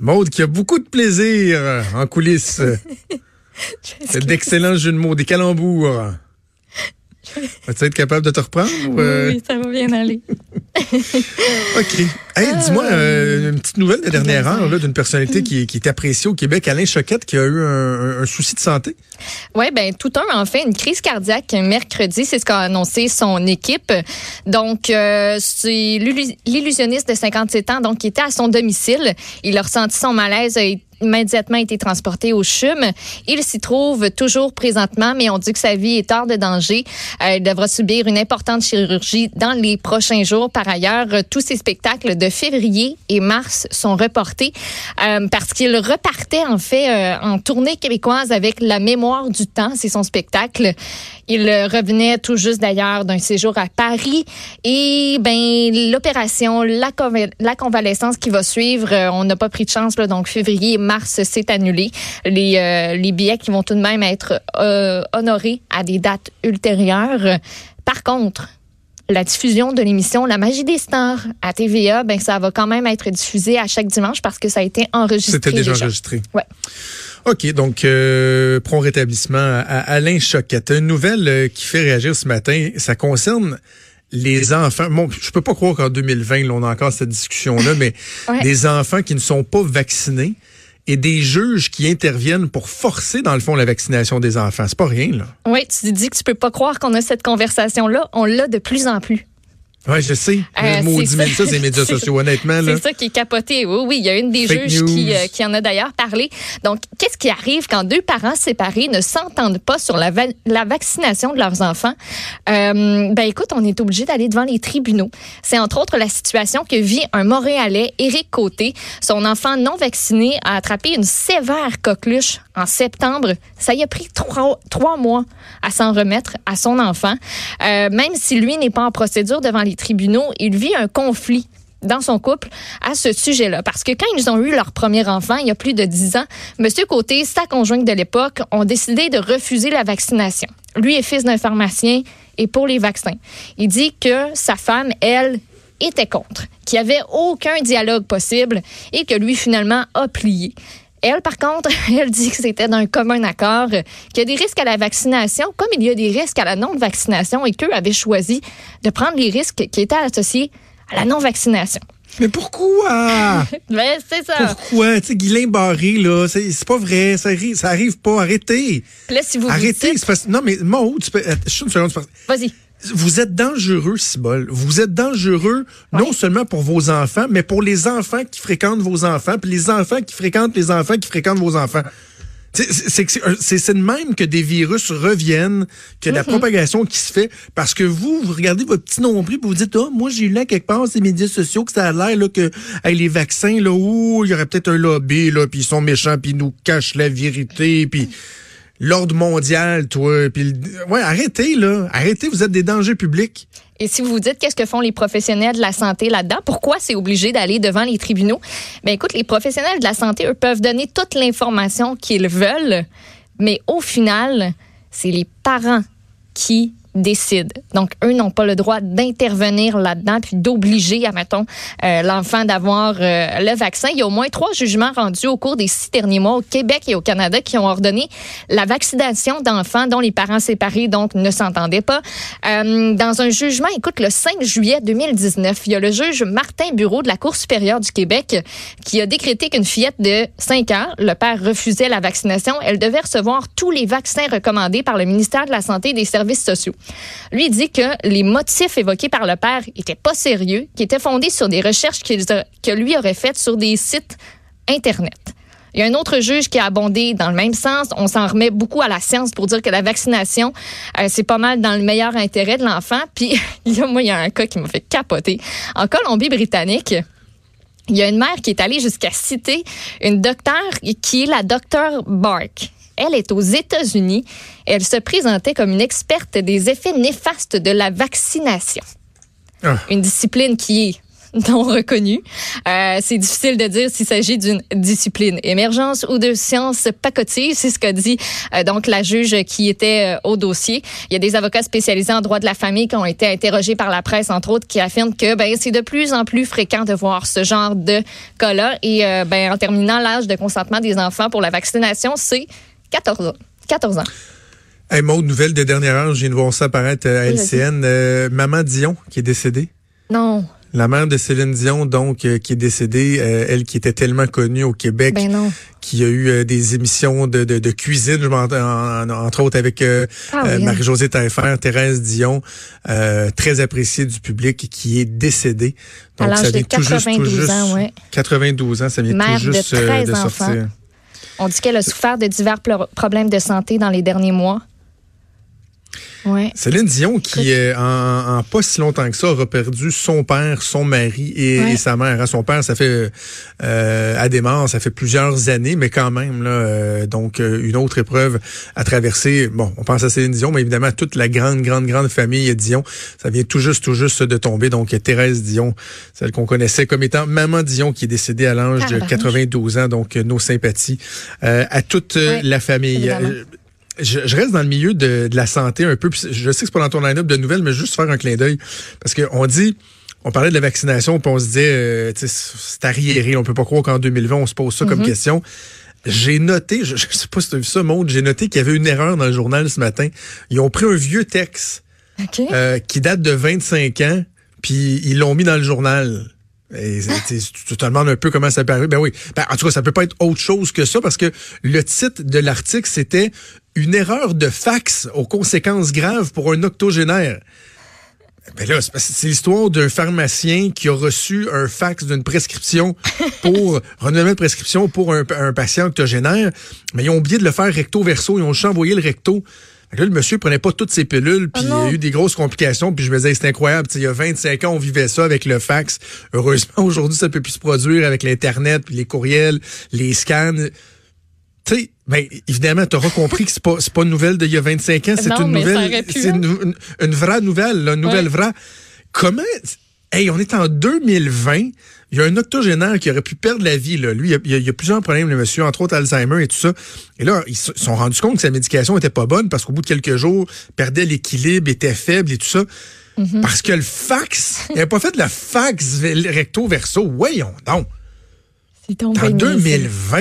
Maude qui a beaucoup de plaisir en coulisses. C'est d'excellents jeux de mots, des calembours. Vas-tu être capable de te reprendre? euh? Oui, ça va bien aller. OK. Hey, dis-moi, euh, une petite nouvelle de dernière heure là, d'une personnalité qui, qui est appréciée au Québec, Alain Choquette, qui a eu un, souci de santé. Oui, ben tout un en fait une crise cardiaque mercredi, c'est ce qu'a annoncé son équipe. Donc euh, c'est l'illu- l'illusionniste de 57 ans donc qui était à son domicile, il a ressenti son malaise a immédiatement été transporté au CHUM. Il s'y trouve toujours présentement, mais on dit que sa vie est hors de danger. Euh, il devra subir une importante chirurgie dans les prochains jours. Par ailleurs, tous ses spectacles de février et mars sont reportés euh, parce qu'il repartait en fait euh, en tournée québécoise avec La mémoire du temps, c'est son spectacle. Il revenait tout juste d'ailleurs d'un séjour à Paris et ben l'opération, la, la convalescence qui va suivre, euh, on n'a pas pris de chance là, donc février et mars s'est annulé. Les les billets qui vont tout de même être honorés à des dates ultérieures. Par contre, la diffusion de l'émission La magie des stars à TVA, ben ça va quand même être diffusé à chaque dimanche parce que ça a été enregistré. C'était déjà, déjà. enregistré. Ouais. OK, donc euh, prompt rétablissement à, Alain Choquette. Une nouvelle euh, qui fait réagir ce matin, ça concerne les enfants. Bon, je peux pas croire qu'en 2020, là, on a encore cette discussion-là, mais Ouais. des enfants qui ne sont pas vaccinés et des juges qui interviennent pour forcer, dans le fond, la vaccination des enfants. C'est pas rien, là. Oui, tu dis que tu peux pas croire qu'on a cette conversation-là. On l'a de plus en plus. Ouais, je sais. Euh, Le maudit mille, ça. ça, c'est les médias sociaux, honnêtement. C'est ça qui est capoté. Oui, oui, il y a une des Fake juges qui, euh, qui en a d'ailleurs parlé. Donc, qu'est-ce qui arrive quand deux parents séparés ne s'entendent pas sur la, va- la vaccination de leurs enfants? Euh, ben écoute, on est obligé d'aller devant les tribunaux. C'est entre autres la situation que vit un Montréalais, Éric Côté. Son enfant non vacciné a attrapé une sévère coqueluche en septembre. Ça y a pris trois, trois mois à s'en remettre à son enfant. Euh, même si lui n'est pas en procédure devant les tribunaux, il vit un conflit dans son couple à ce sujet-là. Parce que quand ils ont eu leur premier enfant, il y a plus de dix ans, Monsieur Côté, sa conjointe de l'époque, ont décidé de refuser la vaccination. Lui est fils d'un pharmacien et pour les vaccins. Il dit que sa femme, elle, était contre, qu'il n'y avait aucun dialogue possible et que lui, finalement, a plié. Elle, par contre, elle dit que c'était d'un commun accord, euh, qu'il y a des risques à la vaccination, comme il y a des risques à la non-vaccination, et qu'eux avaient choisi de prendre les risques qui étaient associés à la non-vaccination. Mais pourquoi? Ben, c'est ça. pourquoi? Tu sais, Guylain Barré, là, c'est c'est pas vrai. Ça arrive, ça arrive pas. Arrêtez. Là, si vous vous Arrêtez. dites- c'est parce- non, mais Maud, tu peux, euh, une seconde. Vas-y. Vous êtes dangereux, Cibol. Vous êtes dangereux non seulement pour vos enfants, mais pour les enfants qui fréquentent vos enfants, puis les enfants qui fréquentent les enfants qui fréquentent vos enfants. C'est- de même que des virus reviennent, que la propagation qui se fait, parce que vous, vous regardez votre petit nombril, puis vous dites, ah, moi, j'ai eu là quelque part ces médias sociaux que ça a l'air là, que hey, les vaccins, là, ouh, il y aurait peut-être un lobby, là, puis ils sont méchants, puis ils nous cachent la vérité, puis l'ordre mondial, toi, puis ouais, arrêtez là, arrêtez, vous êtes des dangers publics. Et si vous vous dites qu'est-ce que font les professionnels de la santé là-dedans, pourquoi c'est obligé d'aller devant les tribunaux? Ben écoute, les professionnels de la santé, eux, peuvent donner toute l'information qu'ils veulent, mais au final, c'est les parents qui Donc, eux n'ont pas le droit d'intervenir là-dedans puis d'obliger, admettons, euh, l'enfant d'avoir euh, le vaccin. Il y a au moins trois jugements rendus au cours des six derniers mois au Québec et au Canada qui ont ordonné la vaccination d'enfants dont les parents séparés, donc, ne s'entendaient pas. Euh, dans un jugement, écoute, le 5 juillet 2019, il y a le juge Martin Bureau de la Cour supérieure du Québec qui a décrété qu'une fillette de 5 ans, le père refusait la vaccination, elle devait recevoir tous les vaccins recommandés par le ministère de la Santé et des Services sociaux. Lui dit que les motifs évoqués par le père étaient pas sérieux, qui étaient fondés sur des recherches que lui aurait faites sur des sites Internet. Il y a un autre juge qui a abondé dans le même sens. On s'en remet beaucoup à la science pour dire que la vaccination, euh, c'est pas mal dans le meilleur intérêt de l'enfant. Puis, a- moi, il y a un cas qui m'a fait capoter. En Colombie-Britannique, il y a une mère qui est allée jusqu'à citer une docteure qui est la docteure Bark. Elle est aux États-Unis. Elle se présentait comme une experte des effets néfastes de la vaccination. Ah. Une discipline qui est non reconnue. Euh, c'est difficile de dire s'il s'agit d'une discipline émergence ou de science pacotille. C'est ce qu'a dit euh, donc la juge qui était euh, au dossier. Il y a des avocats spécialisés en droit de la famille qui ont été interrogés par la presse, entre autres, qui affirment que ben, c'est de plus en plus fréquent de voir ce genre de cas-là. Et ben, en terminant, l'âge de consentement des enfants pour la vaccination, c'est 14 ans. 14 ans. Hey, Maud, nouvelle de dernière heure, je viens de voir ça apparaître à Oui, LCN. Euh, Maman Dion, qui est décédée. Non, La mère de Céline Dion, donc, euh, qui est décédée, euh, elle qui était tellement connue au Québec, ben non. qui a eu euh, des émissions de, de, de cuisine, je m'en- en- en- entre autres avec euh, Ah euh, oui. Marie-Josée Taillefer, Thérèse Dion, euh, très appréciée du public, qui est décédée. À l'âge ça de vient tout juste, tout 92 juste, ans, ouais. 92 ans, ça vient Mère tout de juste euh, 13 de enfants. On dit qu'elle a souffert de divers problèmes de santé dans les derniers mois. Ouais. Céline Dion, qui euh, en, en pas si longtemps que ça, aura perdu son père, son mari et, Ouais. et sa mère. hein. Son père, ça fait euh, à des morts, ça fait plusieurs années, mais quand même, là, euh, donc euh, une autre épreuve à traverser. Bon, on pense à Céline Dion, mais évidemment toute la grande, grande, grande famille Dion, ça vient tout juste, tout juste de tomber. Donc Thérèse Dion, celle qu'on connaissait comme étant Maman Dion, qui est décédée à l'âge de Tabarnouche. 92 ans. Donc euh, nos sympathies euh, à toute Ouais, la famille. évidemment. Je, je reste dans le milieu de, de la santé un peu. puis je sais que c'est pas dans ton line-up de nouvelles, mais juste faire un clin d'œil. Parce qu'on dit, on parlait de la vaccination, puis on se disait, euh, c'est arriéré. On peut pas croire qu'en 2020, on se pose ça comme question. J'ai noté, je, je sais pas si tu as vu ça, Maud, j'ai noté qu'il y avait une erreur dans le journal ce matin. Ils ont pris un vieux texte OK. euh, qui date de 25 ans, puis ils l'ont mis dans le journal. Et c'est- tu te demandes un peu comment ça peut arriver. Ben oui. Ben, en tout cas, ça peut pas être autre chose que ça parce que le titre de l'article, c'était une erreur de fax aux conséquences graves pour un octogénaire. Ben là, c'est l'histoire d'un pharmacien qui a reçu un fax d'une prescription pour renouvellement de prescription pour un, un patient octogénaire, mais ils ont oublié de le faire recto verso, ils ont juste envoyé le recto. Là, le monsieur prenait pas toutes ses pilules, puis il y a eu des grosses complications, puis je me disais, c'est incroyable, tu sais, il y a 25 ans, on vivait ça avec le fax. Heureusement, aujourd'hui, ça peut plus se produire avec l'Internet, puis les courriels, les scans. Tu sais, ben, évidemment, tu auras compris que c'est pas, c'est pas une nouvelle d'il y a 25 ans, c'est une nouvelle, c'est hein. une, une- une vraie nouvelle, là, une nouvelle Ouais. vraie. Comment, hey, on est en 2020, il y a un octogénaire qui aurait pu perdre la vie, là. Lui, il y a, il y il plusieurs problèmes, le monsieur, entre autres Alzheimer et tout ça. Et là, ils se sont rendus compte que sa médication était pas bonne parce qu'au bout de quelques jours, perdait l'équilibre, était faible et tout ça. Mm-hmm. Parce que le fax, il n'avait pas fait le fax recto verso. Voyons donc. En bien niaiseux. 2020.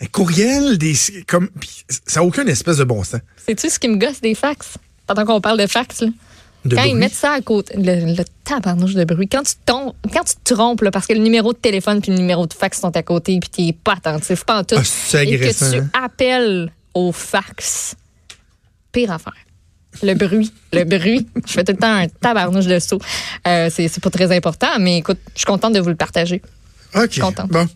Un courriel, des, comme, ça n'a aucun espèce de bon sens. Sais-tu ce qui me gosse des fax? Pendant qu'on parle de fax, là. De quand ils mettent ça à côté, le, le tabarnouche de bruit, quand tu, tombes, quand tu te trompes, là, parce que le numéro de téléphone puis le numéro de fax sont à côté, puis t'es pas attentif, pas en tout, Ah, c'est et que tu hein? appelles au fax, pire affaire. Le bruit, le bruit. Je fais tout le temps un tabarnouche de saut. Euh, c'est c'est pas très important, mais écoute, je suis contente de vous le partager. OK. contente. Bon.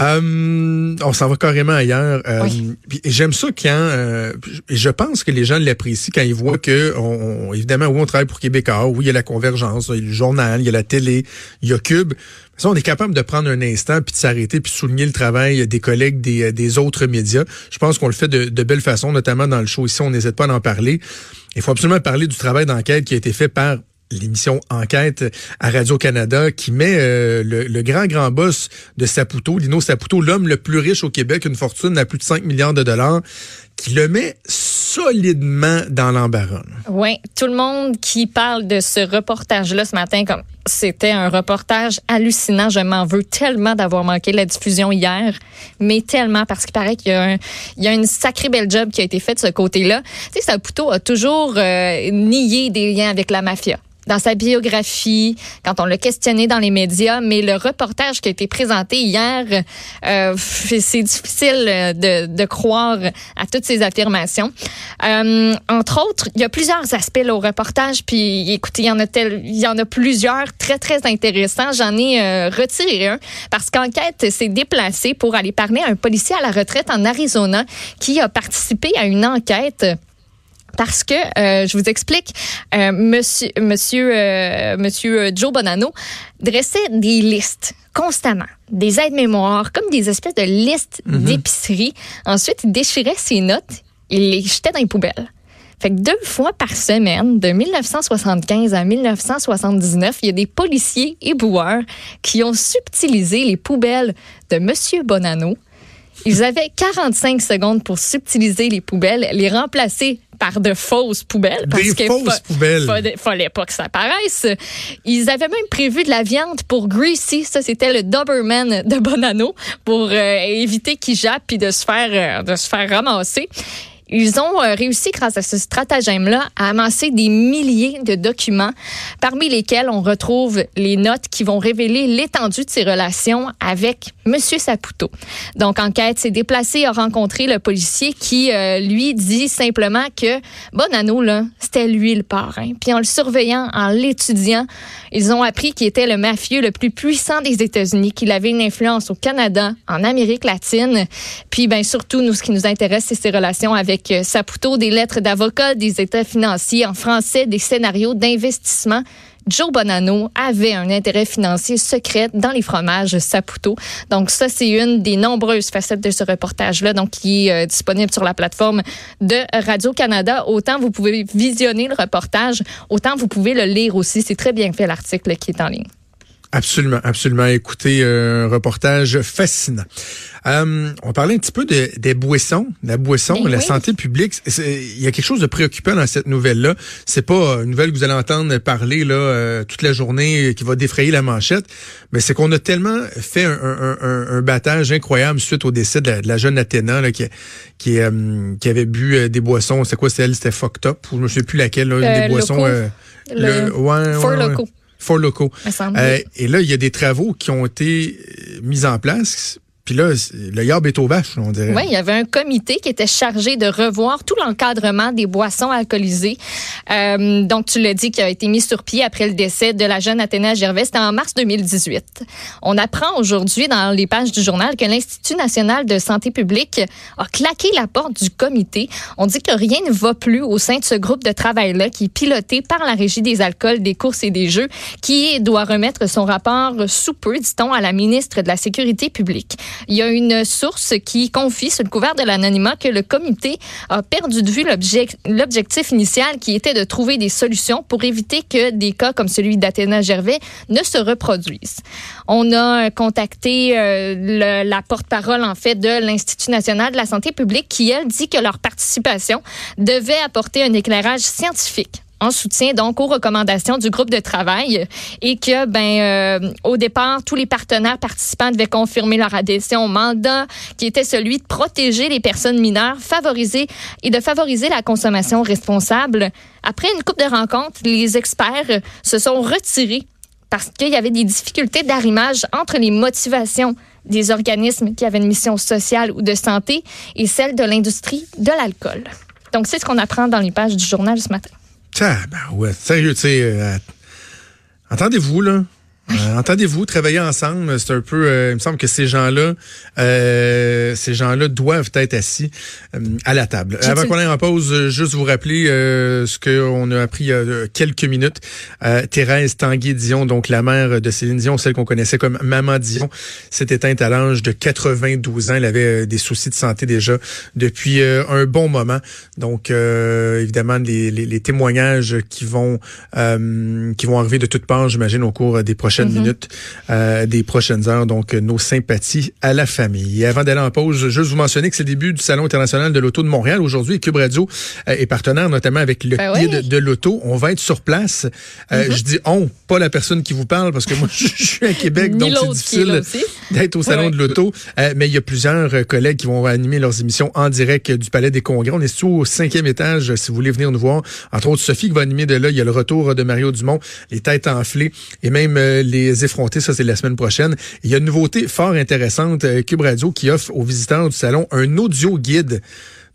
Euh, on s'en va carrément ailleurs. Euh, Oui. J'aime ça quand. euh, je pense que les gens l'apprécient quand ils voient que, on, on- évidemment, oui, on travaille pour Québécois. Oui, il y a la convergence, il y a le journal, il y a la télé, il y a Cube. Ça, on est capable de prendre un instant puis de s'arrêter puis de souligner le travail des collègues des, des autres médias. Je pense qu'on le fait de, de belle façon, notamment dans le show ici. On n'hésite pas à en parler. Il faut absolument parler du travail d'enquête qui a été fait par l'émission Enquête à Radio-Canada qui met euh, le, le grand, grand boss de Saputo, Lino Saputo, l'homme le plus riche au Québec, une fortune à plus de 5 milliards de dollars, qui le met solidement dans l'embarras. Oui, tout le monde qui parle de ce reportage-là ce matin, comme c'était un reportage hallucinant. Je m'en veux tellement d'avoir manqué la diffusion hier, mais tellement parce qu'il paraît qu'il y a, un, il y a une sacrée belle job qui a été faite de ce côté-là. Tu sais, Saputo a toujours euh, nié des liens avec la mafia dans sa biographie, quand on l'a questionné dans les médias, mais le reportage qui a été présenté hier, euh, c'est difficile de, de, croire à toutes ces affirmations. Euh, entre autres, il y a plusieurs aspects là, au reportage, puis écoutez, il y en a tel, il y en a plusieurs très très intéressants. J'en ai euh, retiré un parce qu'enquête s'est déplacée pour aller parler à un policier à la retraite en Arizona qui a participé à une enquête parce que euh, je vous explique, euh, Monsieur Monsieur euh, Monsieur Joe Bonanno dressait des listes constamment des aides-mémoires, comme des espèces de listes Mhm. d'épicerie. Ensuite, il déchirait ses notes, il les jetait dans les poubelles. Fait que deux fois par semaine, de 1975 à 1979, il y a des policiers éboueurs qui ont subtilisé les poubelles de Monsieur Bonanno. Ils avaient 45 secondes pour subtiliser les poubelles, les remplacer par de fausses poubelles. Parce Des que fausses fa- poubelles. Fallait, fallait pas que ça apparaisse. Ils avaient même prévu de la viande pour Greasy. Ça, c'était le Doberman de Bonanno pour euh, éviter qu'il jappe puis de se faire, euh, de se faire ramasser. Ils ont euh, réussi, grâce à ce stratagème-là, à amasser des milliers de documents, parmi lesquels on retrouve les notes qui vont révéler l'étendue de ses relations avec Monsieur Saputo. Donc, enquête s'est déplacée, a rencontré le policier qui, euh, lui, dit simplement que Bonanno, là, c'était lui le parrain. Puis en le surveillant, en l'étudiant, ils ont appris qu'il était le mafieux le plus puissant des États-Unis, qu'il avait une influence au Canada, en Amérique latine. Puis, ben surtout, nous, ce qui nous intéresse, c'est ses relations avec euh, Saputo, des lettres d'avocat, des états financiers en français, des scénarios d'investissement. Joe Bonanno avait un intérêt financier secret dans les fromages Saputo. Donc ça, c'est une des nombreuses facettes de ce reportage-là, donc qui est euh, disponible sur la plateforme de Radio-Canada. Autant vous pouvez visionner le reportage, autant vous pouvez le lire aussi. C'est très bien fait l'article qui est en ligne. Absolument, absolument. Écoutez, euh, un reportage fascinant. Euh, on parlait un petit peu de, des boissons, la boisson, Ben la oui. santé publique. C'est- Il y a quelque chose de préoccupant dans cette nouvelle-là. C'est pas une nouvelle que vous allez entendre parler là euh, toute la journée qui va défrayer la manchette, mais c'est qu'on a tellement fait un, un, un, un battage incroyable suite au décès de la, de la jeune Athéna là, qui, qui, euh, qui avait bu euh, des boissons. C'était quoi, c'était elle? C'était Fucked Up ou je me souviens plus laquelle, là, une Euh, des boissons. Euh, Le ouais, ouais. Four semble. Euh, et là, il y a des travaux qui ont été euh, mis en place. Puis là, le est aux vaches, on dirait. Oui, il y avait un comité qui était chargé de revoir tout l'encadrement des boissons alcoolisées. Euh, donc, tu l'as dit, qui a été mis sur pied après le décès de la jeune Athéna Gervais. C'était en mars 2018. On apprend aujourd'hui dans les pages du journal que l'Institut national de santé publique a claqué la porte du comité. On dit que rien ne va plus au sein de ce groupe de travail-là qui est piloté par la Régie des alcools, des courses et des jeux, qui doit remettre son rapport sous peu, dit-on, à la ministre de la Sécurité publique. Il y a une source qui confie sous le couvert de l'anonymat que le comité a perdu de vue l'objec- l'objectif initial qui était de trouver des solutions pour éviter que des cas comme celui d'Athéna Gervais ne se reproduisent. On a contacté euh, la porte-parole en fait de l'Institut national de la santé publique qui elle dit que leur participation devait apporter un éclairage scientifique en soutien donc aux recommandations du groupe de travail et que ben euh, au départ tous les partenaires participants devaient confirmer leur adhésion au mandat qui était celui de protéger les personnes mineures, favoriser et de favoriser la consommation responsable. Après une coupe de rencontres, les experts se sont retirés parce qu'il y avait des difficultés d'arrimage entre les motivations des organismes qui avaient une mission sociale ou de santé et celles de l'industrie de l'alcool. Donc c'est ce qu'on apprend dans les pages du journal ce matin. Ah, ben ouais, sérieux, tu sais. euh, entendez-vous, là? Euh, entendez-vous travailler ensemble, c'est un peu, euh, il me semble que ces gens-là, euh, ces gens-là doivent être assis euh, à la table. Avant qu'on aille en pause, euh, juste vous rappeler euh, ce qu'on a appris il y a quelques minutes. Thérèse Tanguay-Dion, donc la mère de Céline Dion, celle qu'on connaissait comme Maman Dion, s'est éteinte à l'âge de 92 ans. Elle avait des soucis de santé déjà depuis un bon moment. Donc, euh, évidemment, les, les, les témoignages qui vont euh, qui vont arriver de toutes parts, j'imagine, au cours des prochaines minutes, euh, des prochaines heures. Donc, nos sympathies à la famille. Et avant d'aller en pause, juste vous mentionner que c'est le début du Salon international de l'auto de Montréal. Aujourd'hui, Cube Radio euh, est partenaire, notamment avec le Ben oui. guide de l'auto. On va être sur place. Euh, Je dis on, pas la personne qui vous parle, parce que moi, je suis à Québec, donc c'est difficile d'être au salon de l'auto. Euh, mais il y a plusieurs collègues qui vont animer leurs émissions en direct du Palais des Congrès. On est sous au cinquième étage, si vous voulez venir nous voir. Entre autres, Sophie qui va animer de là. Il y a le retour de Mario Dumont, les têtes enflées et même euh, les effrontés. Ça, c'est la semaine prochaine. Il y a une nouveauté fort intéressante, euh, Cube Radio, qui offre aux visiteurs du salon un audio guide.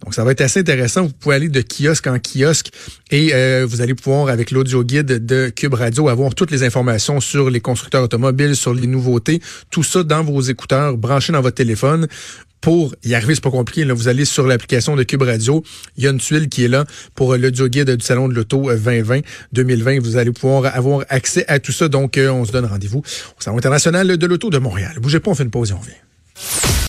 Donc, ça va être assez intéressant. Vous pouvez aller de kiosque en kiosque et euh, vous allez pouvoir, avec l'audio guide de Cube Radio, avoir toutes les informations sur les constructeurs automobiles, sur les nouveautés, tout ça dans vos écouteurs branchés dans votre téléphone pour y arriver, c'est pas compliqué. Là, vous allez sur l'application de Cube Radio. Il y a une tuile qui est là pour l'audio guide du Salon de l'Auto 2020. 2020, vous allez pouvoir avoir accès à tout ça. Donc, on se donne rendez-vous au Salon international de l'Auto de Montréal. Bougez pas, on fait une pause et on vient.